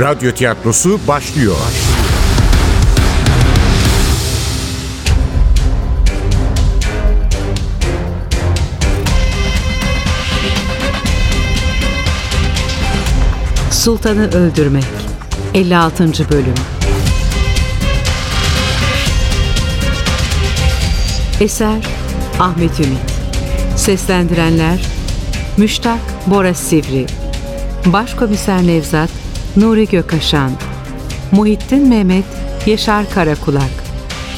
Radyo tiyatrosu başlıyor. Sultanı Öldürmek 56. Bölüm Eser Ahmet Ümit Seslendirenler Müştak Bora Sivri Başkomiser Nevzat Nuri Gökaşan Muhittin Mehmet Yaşar Karakulak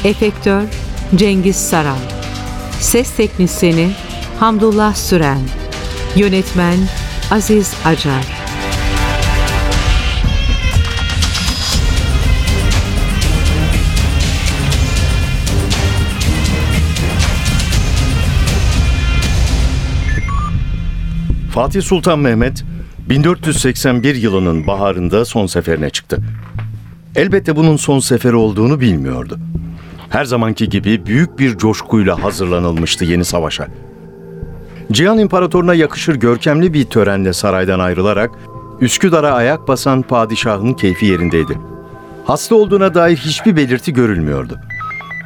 Efektör Cengiz Saral Ses Teknisini Hamdullah Süren Yönetmen Aziz Acar. Fatih Sultan Mehmet 1481 yılının baharında son seferine çıktı. Elbette bunun son seferi olduğunu bilmiyordu. Her zamanki gibi büyük bir coşkuyla hazırlanılmıştı yeni savaşa. Cihan İmparatoruna yakışır görkemli bir törenle saraydan ayrılarak Üsküdar'a ayak basan padişahın keyfi yerindeydi. Hasta olduğuna dair hiçbir belirti görülmüyordu.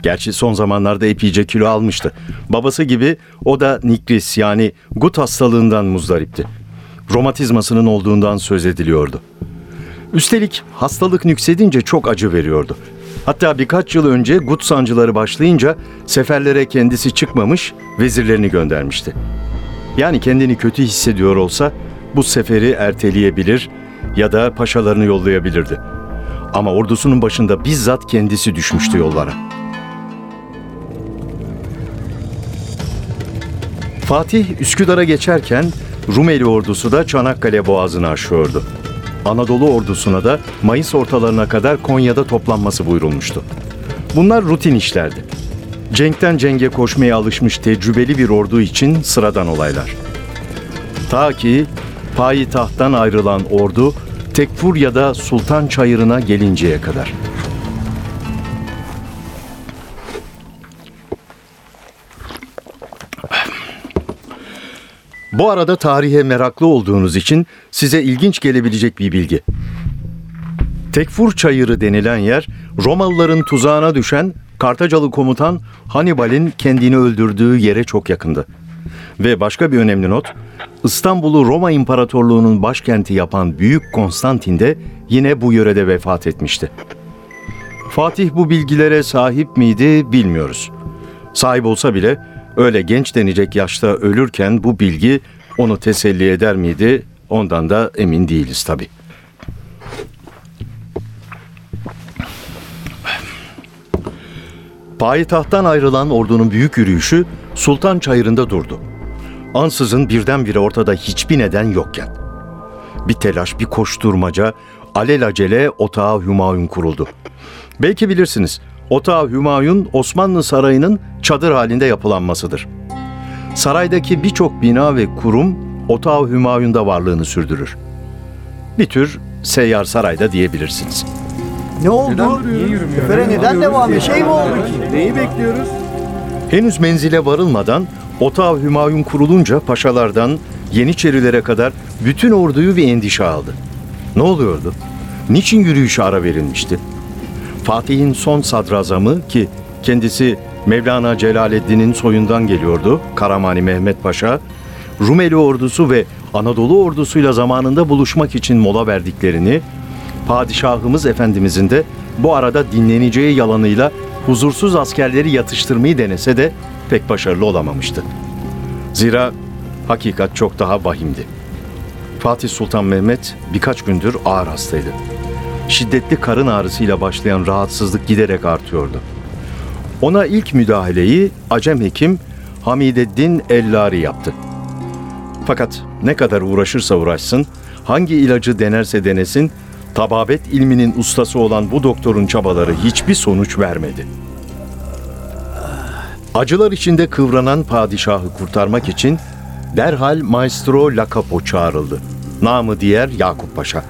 Gerçi son zamanlarda epeyce kilo almıştı. Babası gibi o da nikris yani gut hastalığından muzdaripti. Romatizmasının olduğundan söz ediliyordu. Üstelik hastalık nüksedince çok acı veriyordu. Hatta birkaç yıl önce gut sancıları başlayınca seferlere kendisi çıkmamış, vezirlerini göndermişti. Yani kendini kötü hissediyor olsa bu seferi erteleyebilir ya da paşalarını yollayabilirdi. Ama ordusunun başında bizzat kendisi düşmüştü yollara. Fatih Üsküdar'a geçerken Rumeli ordusu da Çanakkale Boğazı'nı aşıyordu. Anadolu ordusuna da Mayıs ortalarına kadar Konya'da toplanması buyurulmuştu. Bunlar rutin işlerdi. Cenkten cenge koşmaya alışmış tecrübeli bir ordu için sıradan olaylar. Ta ki payitahttan ayrılan ordu Tekfur ya da Sultan Çayırı'na gelinceye kadar. Bu arada tarihe meraklı olduğunuz için size ilginç gelebilecek bir bilgi. Tekfur Çayırı denilen yer Romalıların tuzağına düşen Kartacalı komutan Hannibal'in kendini öldürdüğü yere çok yakındı. Ve başka bir önemli not, İstanbul'u Roma İmparatorluğu'nun başkenti yapan Büyük Konstantin de yine bu yörede vefat etmişti. Fatih bu bilgilere sahip miydi bilmiyoruz. Sahip olsa bile öyle genç denecek yaşta ölürken bu bilgi onu teselli eder miydi? Ondan da emin değiliz tabii. Payitahttan ayrılan ordunun büyük yürüyüşü Sultan Çayırı'nda durdu. Ansızın birdenbire ortada hiçbir neden yokken. Bir telaş, bir koşturmaca, alelacele otağı Hümayun kuruldu. Belki bilirsiniz, Otağı Hümayun Osmanlı Sarayı'nın çadır halinde yapılanmasıdır. Saraydaki birçok bina ve kurum Otağı Hümayun'da varlığını sürdürür. Bir tür seyyar sarayda diyebilirsiniz. Ne oldu? Sefere neden devam ediyor? Şey mi oldu ki? Neyi bekliyoruz? Henüz menzile varılmadan Otağı Hümayun kurulunca paşalardan Yeniçerilere kadar bütün orduyu bir endişe aldı. Ne oluyordu? Niçin yürüyüşe ara verilmişti? Fatih'in son sadrazamı ki kendisi Mevlana Celaleddin'in soyundan geliyordu, Karamani Mehmet Paşa, Rumeli ordusu ve Anadolu ordusuyla zamanında buluşmak için mola verdiklerini, Padişahımız Efendimizin de bu arada dinleneceği yalanıyla huzursuz askerleri yatıştırmayı denese de pek başarılı olamamıştı. Zira hakikat çok daha vahimdi. Fatih Sultan Mehmet birkaç gündür ağır hastaydı şiddetli karın ağrısıyla başlayan rahatsızlık giderek artıyordu. Ona ilk müdahaleyi Acem hekim Hamideddin Ellari yaptı. Fakat ne kadar uğraşırsa uğraşsın, hangi ilacı denerse denesin, tababet ilminin ustası olan bu doktorun çabaları hiçbir sonuç vermedi. Acılar içinde kıvranan padişahı kurtarmak için derhal Maestro Lacapo çağrıldı. Namı diğer Yakup Paşa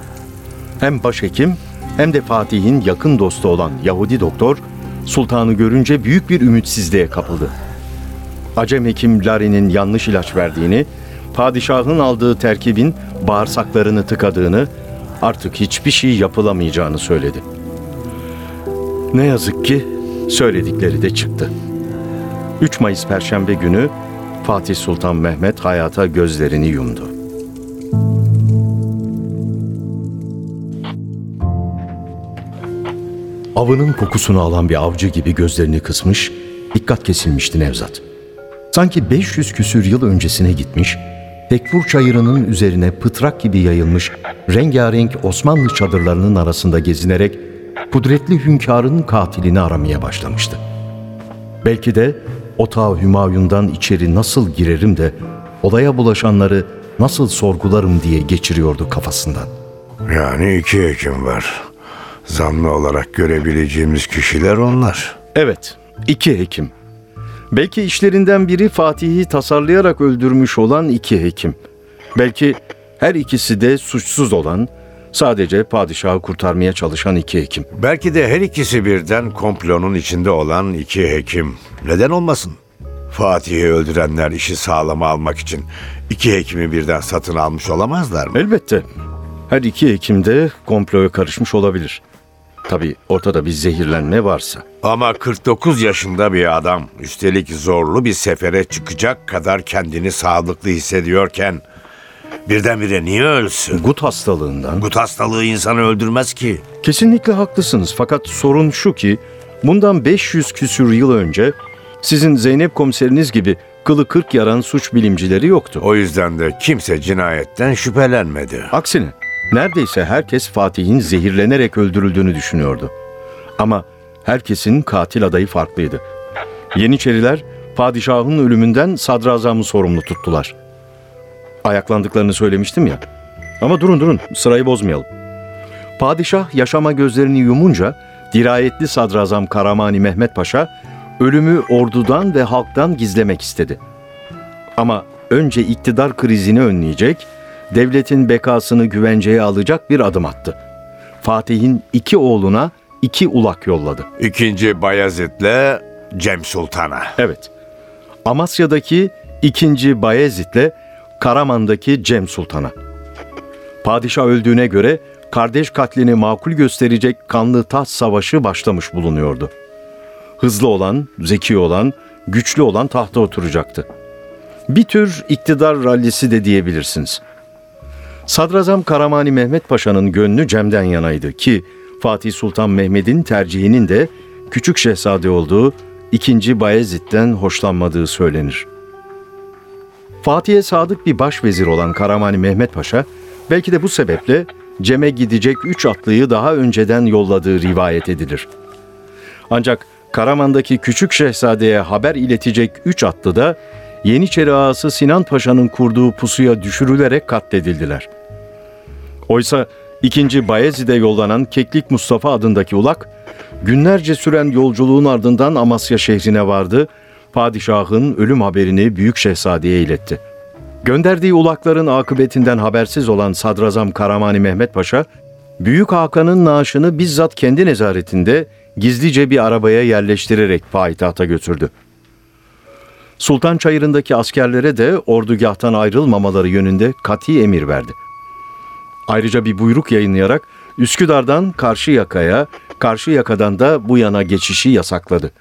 hem başhekim hem de Fatih'in yakın dostu olan Yahudi doktor sultanı görünce büyük bir ümitsizliğe kapıldı. Acem hekim Lari'nin yanlış ilaç verdiğini, padişahın aldığı terkibin bağırsaklarını tıkadığını, artık hiçbir şey yapılamayacağını söyledi. Ne yazık ki söyledikleri de çıktı. 3 Mayıs Perşembe günü Fatih Sultan Mehmet hayata gözlerini yumdu. Avının kokusunu alan bir avcı gibi gözlerini kısmış, dikkat kesilmişti Nevzat. Sanki 500 küsür yıl öncesine gitmiş, Tekfur çayırının üzerine pıtrak gibi yayılmış rengarenk Osmanlı çadırlarının arasında gezinerek kudretli hünkârın katilini aramaya başlamıştı. Belki de otağı Hümayun'dan içeri nasıl girerim de olaya bulaşanları nasıl sorgularım diye geçiriyordu kafasından. Yani iki hekim var. Zanlı olarak görebileceğimiz kişiler onlar. Evet, iki hekim. Belki işlerinden biri Fatih'i tasarlayarak öldürmüş olan iki hekim. Belki her ikisi de suçsuz olan, sadece padişahı kurtarmaya çalışan iki hekim. Belki de her ikisi birden komplonun içinde olan iki hekim. Neden olmasın? Fatih'i öldürenler işi sağlama almak için iki hekimi birden satın almış olamazlar mı? Elbette her iki hekim de komploya karışmış olabilir. Tabii ortada bir zehirlenme varsa. Ama 49 yaşında bir adam, üstelik zorlu bir sefere çıkacak kadar kendini sağlıklı hissediyorken birdenbire niye ölsün? Gut hastalığından. Gut hastalığı insanı öldürmez ki. Kesinlikle haklısınız fakat sorun şu ki bundan 500 küsür yıl önce sizin Zeynep komiseriniz gibi kılı kırk yaran suç bilimcileri yoktu. O yüzden de kimse cinayetten şüphelenmedi. Aksine neredeyse herkes Fatih'in zehirlenerek öldürüldüğünü düşünüyordu. Ama herkesin katil adayı farklıydı. Yeniçeriler padişahın ölümünden sadrazamı sorumlu tuttular. Ayaklandıklarını söylemiştim ya. Ama durun durun sırayı bozmayalım. Padişah yaşama gözlerini yumunca dirayetli sadrazam Karamani Mehmet Paşa ölümü ordudan ve halktan gizlemek istedi. Ama önce iktidar krizini önleyecek, devletin bekasını güvenceye alacak bir adım attı. Fatih'in iki oğluna iki ulak yolladı. İkinci Bayezid'le Cem Sultan'a. Evet. Amasya'daki ikinci Bayezid'le Karaman'daki Cem Sultan'a. Padişah öldüğüne göre kardeş katlini makul gösterecek kanlı taht savaşı başlamış bulunuyordu. Hızlı olan, zeki olan, güçlü olan tahta oturacaktı. Bir tür iktidar rallisi de diyebilirsiniz. Sadrazam Karamani Mehmet Paşa'nın gönlü Cem'den yanaydı ki Fatih Sultan Mehmet'in tercihinin de küçük şehzade olduğu 2. Bayezid'den hoşlanmadığı söylenir. Fatih'e sadık bir başvezir olan Karamani Mehmet Paşa belki de bu sebeple Cem'e gidecek üç atlıyı daha önceden yolladığı rivayet edilir. Ancak Karaman'daki küçük şehzadeye haber iletecek üç atlı da Yeniçeri ağası Sinan Paşa'nın kurduğu pusuya düşürülerek katledildiler. Oysa 2. Bayezid'e yollanan Keklik Mustafa adındaki ulak, günlerce süren yolculuğun ardından Amasya şehrine vardı, padişahın ölüm haberini Büyük Şehzade'ye iletti. Gönderdiği ulakların akıbetinden habersiz olan Sadrazam Karamani Mehmet Paşa, Büyük Hakan'ın naaşını bizzat kendi nezaretinde gizlice bir arabaya yerleştirerek payitahta götürdü. Sultan Çayırı'ndaki askerlere de ordugahtan ayrılmamaları yönünde kati emir verdi. Ayrıca bir buyruk yayınlayarak Üsküdar'dan Karşıyaka'ya, Karşıyaka'dan da bu yana geçişi yasakladı.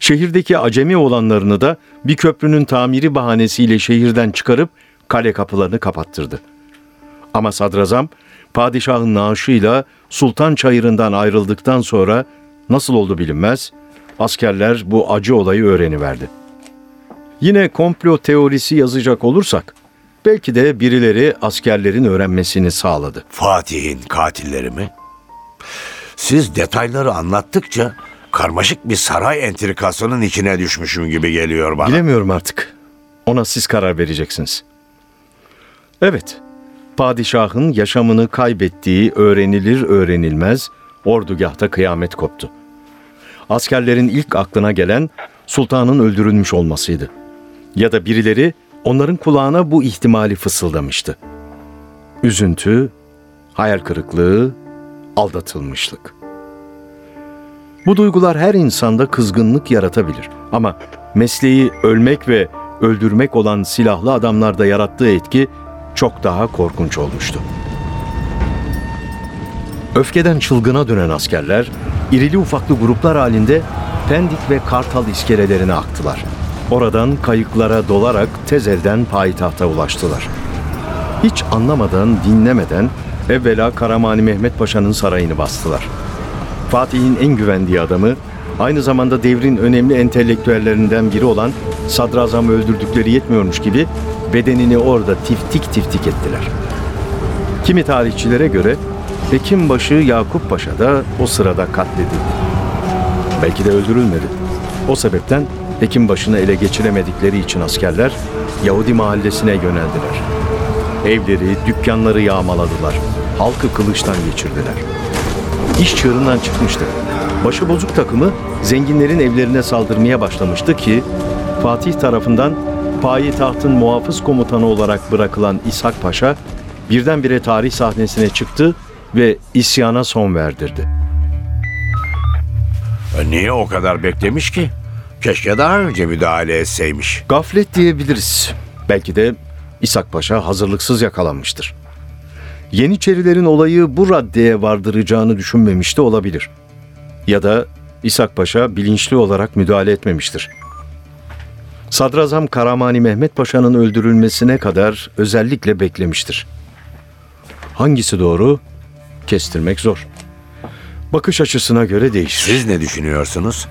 Şehirdeki acemi olanlarını da bir köprünün tamiri bahanesiyle şehirden çıkarıp kale kapılarını kapattırdı. Ama sadrazam padişahın naaşıyla Sultan Çayırı'ndan ayrıldıktan sonra nasıl oldu bilinmez, askerler bu acı olayı öğreniverdi. Yine komplo teorisi yazacak olursak, belki de birileri askerlerin öğrenmesini sağladı. Fatih'in katilleri mi? Siz detayları anlattıkça karmaşık bir saray entrikasyonun içine düşmüşüm gibi geliyor bana. Bilemiyorum artık. Ona siz karar vereceksiniz. Evet, padişahın yaşamını kaybettiği öğrenilir öğrenilmez ordugahta kıyamet koptu. Askerlerin ilk aklına gelen sultanın öldürülmüş olmasıydı. Ya da birileri onların kulağına bu ihtimali fısıldamıştı. Üzüntü, hayal kırıklığı, aldatılmışlık. Bu duygular her insanda kızgınlık yaratabilir ama mesleği ölmek ve öldürmek olan silahlı adamlarda yarattığı etki çok daha korkunç olmuştu. Öfkeden çılgına dönen askerler irili ufaklı gruplar halinde Pendik ve Kartal iskelelerine aktılar. Oradan kayıklara dolarak tez elden payitahta ulaştılar. Hiç anlamadan, dinlemeden evvela Karamani Mehmet Paşa'nın sarayını bastılar. Fatih'in en güvendiği adamı, aynı zamanda devrin önemli entelektüellerinden biri olan Sadrazam'ı öldürdükleri yetmiyormuş gibi bedenini orada tiftik tiftik ettiler. Kimi tarihçilere göre Hekimbaşı Yakup Paşa da o sırada katledildi. Belki de öldürülmedi. O sebepten Hekimbaşı'nı ele geçiremedikleri için askerler Yahudi mahallesine yöneldiler. Evleri, dükkanları yağmaladılar. Halkı kılıçtan geçirdiler. İş çığırından çıkmıştı. Başıbozuk takımı zenginlerin evlerine saldırmaya başlamıştı ki Fatih tarafından payitahtın muhafız komutanı olarak bırakılan İshak Paşa birdenbire tarih sahnesine çıktı ve isyana son verdirdi. E, Niye o kadar beklemiş ki? Keşke daha önce müdahale etseymiş. Gaflet diyebiliriz. Belki de İshak Paşa hazırlıksız yakalanmıştır. Yeniçerilerin olayı bu raddeye vardıracağını düşünmemiş de olabilir. Ya da İshak Paşa bilinçli olarak müdahale etmemiştir. Sadrazam Karamani Mehmet Paşa'nın öldürülmesine kadar özellikle beklemiştir. Hangisi doğru? Kestirmek zor. Bakış açısına göre değişir. Siz ne düşünüyorsunuz?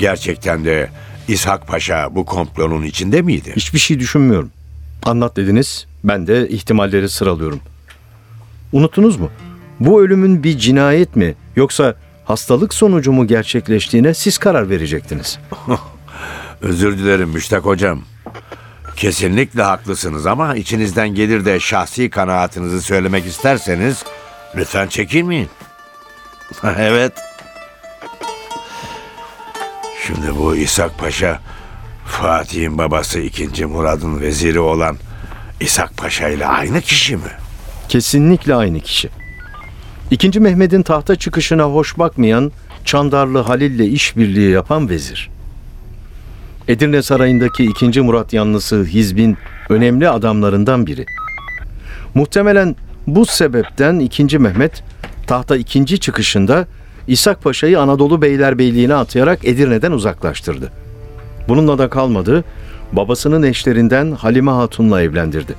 Gerçekten de İshak Paşa bu komplonun içinde miydi? Hiçbir şey düşünmüyorum. Anlat dediniz, ben de ihtimalleri sıralıyorum. Unuttunuz mu? Bu ölümün bir cinayet mi yoksa hastalık sonucu mu gerçekleştiğine siz karar verecektiniz. Özür dilerim Müştak Hocam. Kesinlikle haklısınız ama içinizden gelir de şahsi kanaatinizi söylemek isterseniz lütfen çekinmeyin. evet. Şimdi bu İshak Paşa Fatih'in babası 2. Murad'ın veziri olan İshak Paşa ile aynı kişi mi? Kesinlikle aynı kişi. İkinci Mehmet'in tahta çıkışına hoş bakmayan Çandarlı Halil'le işbirliği yapan vezir. Edirne Sarayı'ndaki 2. Murat yanlısı Hizbin önemli adamlarından biri. Muhtemelen bu sebepten 2. Mehmet tahta ikinci çıkışında İshak Paşa'yı Anadolu Beylerbeyliğine atayarak Edirne'den uzaklaştırdı. Bununla da kalmadı, babasının eşlerinden Halime Hatun'la evlendirdi.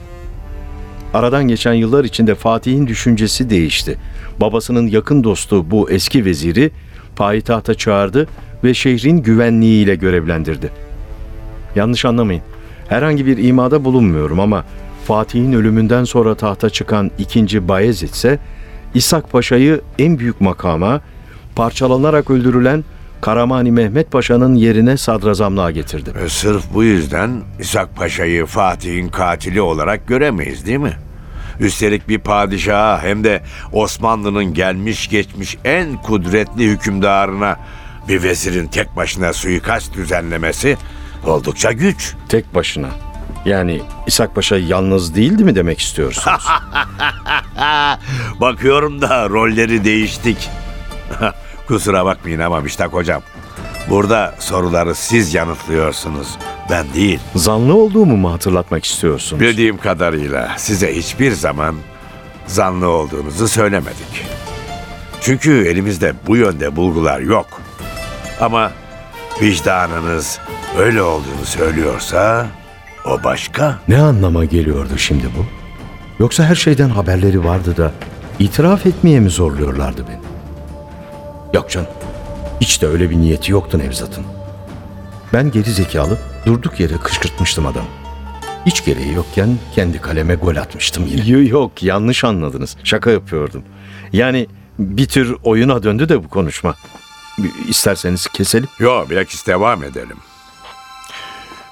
Aradan geçen yıllar içinde Fatih'in düşüncesi değişti. Babasının yakın dostu bu eski veziri payitahta çağırdı ve şehrin güvenliğiyle görevlendirdi. Yanlış anlamayın. Herhangi bir imada bulunmuyorum ama Fatih'in ölümünden sonra tahta çıkan 2. Bayezid ise İshak Paşa'yı en büyük makama parçalanarak öldürülen Karamani Mehmet Paşa'nın yerine sadrazamlığa getirdi. Ve sırf bu yüzden İshak Paşa'yı Fatih'in katili olarak göremeyiz değil mi? Üstelik bir padişaha hem de Osmanlı'nın gelmiş geçmiş en kudretli hükümdarına bir vezirin tek başına suikast düzenlemesi oldukça güç. Tek başına. Yani İshak Paşa yalnız değildi mi demek istiyorsunuz? Bakıyorum da rolleri değiştik. Kusura bakmayın ama Müştak hocam. Burada soruları siz yanıtlıyorsunuz. Ben değil. Zanlı olduğumu mu hatırlatmak istiyorsunuz? Bildiğim kadarıyla size hiçbir zaman zanlı olduğunuzu söylemedik. Çünkü elimizde bu yönde bulgular yok. Ama vicdanınız öyle olduğunu söylüyorsa o başka. Ne anlama geliyordu şimdi bu? Yoksa her şeyden haberleri vardı da itiraf etmeye mi zorluyorlardı beni? Yok canım. Hiç de öyle bir niyeti yoktu Nevzat'ın. Ben geri zekalı durduk yere kışkırtmıştım adam. Hiç gereği yokken kendi kaleme gol atmıştım yine. Yok yanlış anladınız. Şaka yapıyordum. Yani bir tür oyuna döndü de bu konuşma. İsterseniz keselim. Yo bilakis devam edelim.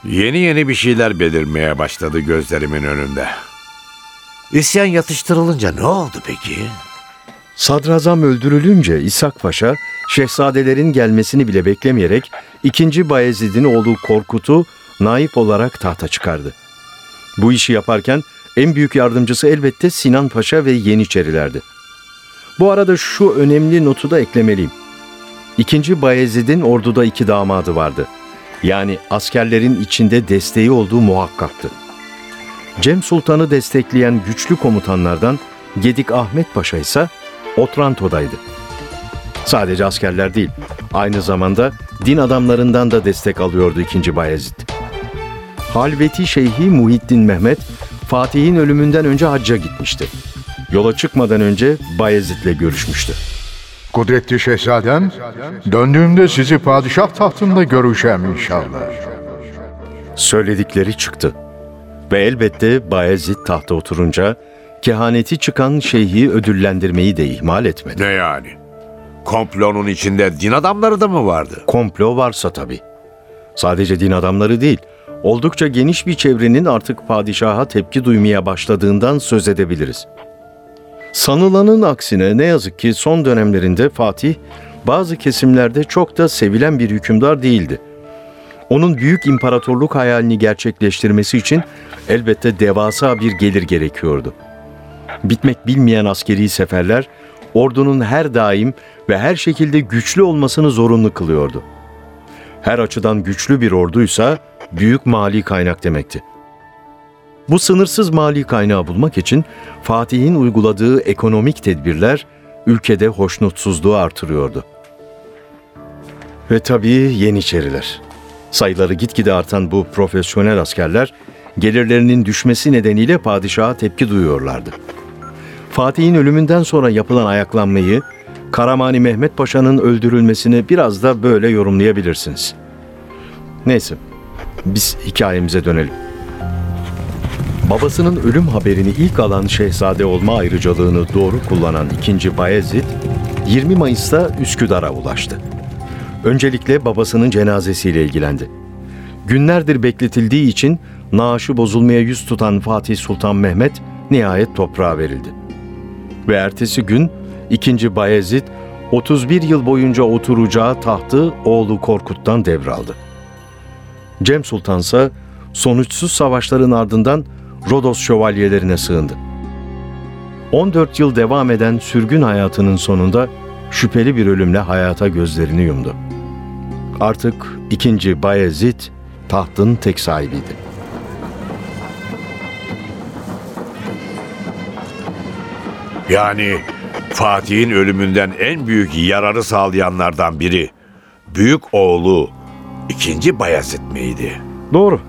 Yeni yeni bir şeyler belirmeye başladı gözlerimin önünde. İsyan yatıştırılınca ne oldu peki? Sadrazam öldürülünce İshak Paşa, şehzadelerin gelmesini bile beklemeyerek 2. Bayezid'in oğlu Korkut'u naip olarak tahta çıkardı. Bu işi yaparken en büyük yardımcısı elbette Sinan Paşa ve Yeniçerilerdi. Bu arada şu önemli notu da eklemeliyim. 2. Bayezid'in orduda iki damadı vardı. Yani askerlerin içinde desteği olduğu muhakkaktı. Cem Sultan'ı destekleyen güçlü komutanlardan Gedik Ahmet Paşa ise Otranto'daydı. Sadece askerler değil, aynı zamanda din adamlarından da destek alıyordu 2. Bayezid. Halveti Şeyhi Muhittin Mehmet, Fatih'in ölümünden önce hacca gitmişti. Yola çıkmadan önce Bayezid'le görüşmüştü. Kudretli şehzadem, döndüğümde sizi padişah tahtında göreceğim inşallah. Söyledikleri çıktı. Ve elbette Bayezid tahta oturunca kehaneti çıkan şeyhi ödüllendirmeyi de ihmal etmedi. Ne yani? Komplonun içinde din adamları da mı vardı? Komplo varsa tabii. Sadece din adamları değil, oldukça geniş bir çevrenin artık padişaha tepki duymaya başladığından söz edebiliriz. Sanılanın aksine ne yazık ki son dönemlerinde Fatih bazı kesimlerde çok da sevilen bir hükümdar değildi. Onun büyük imparatorluk hayalini gerçekleştirmesi için elbette devasa bir gelir gerekiyordu. Bitmek bilmeyen askeri seferler ordunun her daim ve her şekilde güçlü olmasını zorunlu kılıyordu. Her açıdan güçlü bir orduysa büyük mali kaynak demekti. Bu sınırsız mali kaynağı bulmak için Fatih'in uyguladığı ekonomik tedbirler ülkede hoşnutsuzluğu artırıyordu. Ve tabii Yeniçeriler. Sayıları gitgide artan bu profesyonel askerler gelirlerinin düşmesi nedeniyle padişaha tepki duyuyorlardı. Fatih'in ölümünden sonra yapılan ayaklanmayı Karamani Mehmet Paşa'nın öldürülmesini biraz da böyle yorumlayabilirsiniz. Neyse, biz hikayemize dönelim. Babasının ölüm haberini ilk alan şehzade olma ayrıcalığını doğru kullanan 2. Bayezid, 20 Mayıs'ta Üsküdar'a ulaştı. Öncelikle babasının cenazesiyle ilgilendi. Günlerdir bekletildiği için naaşı bozulmaya yüz tutan Fatih Sultan Mehmet nihayet toprağa verildi. Ve ertesi gün 2. Bayezid 31 yıl boyunca oturacağı tahtı oğlu Korkut'tan devraldı. Cem Sultan ise sonuçsuz savaşların ardından Rodos şövalyelerine sığındı. 14 yıl devam eden sürgün hayatının sonunda şüpheli bir ölümle hayata gözlerini yumdu. Artık 2. Bayezid tahtın tek sahibiydi. Yani Fatih'in ölümünden en büyük yararı sağlayanlardan biri büyük oğlu 2. Bayezid miydi? Doğru.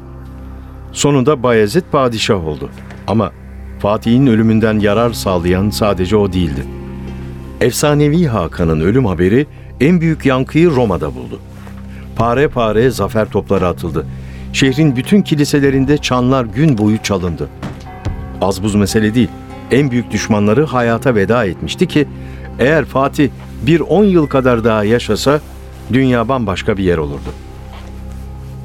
Sonunda Bayezid padişah oldu. Ama Fatih'in ölümünden yarar sağlayan sadece o değildi. Efsanevi Hakan'ın ölüm haberi en büyük yankıyı Roma'da buldu. Pare pare zafer topları atıldı. Şehrin bütün kiliselerinde çanlar gün boyu çalındı. Az buz mesele değil. En büyük düşmanları hayata veda etmişti ki eğer Fatih bir on yıl kadar daha yaşasa dünya bambaşka bir yer olurdu.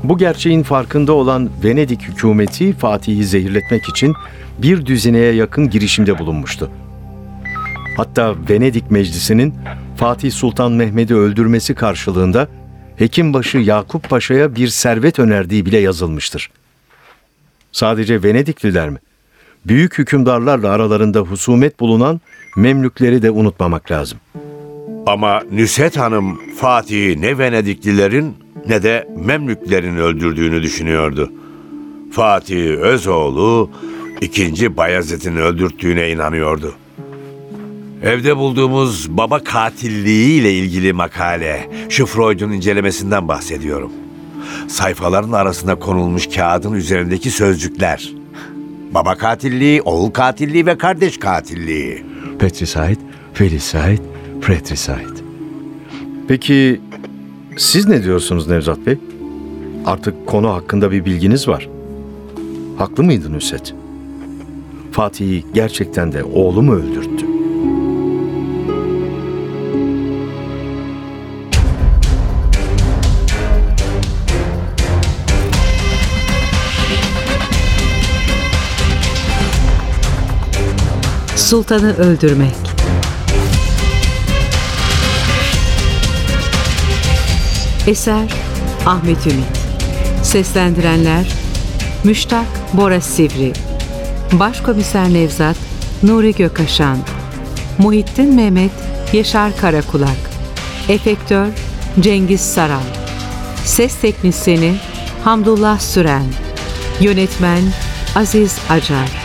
Bu gerçeğin farkında olan Venedik hükümeti Fatih'i zehirletmek için bir düzineye yakın girişimde bulunmuştu. Hatta Venedik Meclisi'nin Fatih Sultan Mehmet'i öldürmesi karşılığında Hekimbaşı Yakup Paşa'ya bir servet önerdiği bile yazılmıştır. Sadece Venedikliler mi? Büyük hükümdarlarla aralarında husumet bulunan Memlükleri de unutmamak lazım. Ama Nüset Hanım Fatih'i ne Venediklilerin ne de Memlüklerin öldürdüğünü düşünüyordu. Fatih Özoğlu 2. Bayezid'in öldürttüğüne inanıyordu. Evde bulduğumuz baba katilliği ile ilgili makale, şu Freud'un incelemesinden bahsediyorum. Sayfaların arasına konulmuş kağıdın üzerindeki sözcükler. Baba katilliği, oğul katilliği ve kardeş katilliği. Petricide, Felicide, Pretricide. Peki siz ne diyorsunuz Nevzat Bey? Artık konu hakkında bir bilginiz var. Haklı mıydı Nusret? Fatih'i gerçekten de oğlu mu öldürttü? Sultanı öldürmek. Eser Ahmet Ümit. Seslendirenler Müştak Bora Sivri. Başkomiser Nevzat Nuri Gökaşan Muhittin Mehmet Yaşar Karakulak. Efektör Cengiz Saral Ses Teknisini Hamdullah Süren. Yönetmen Aziz Acar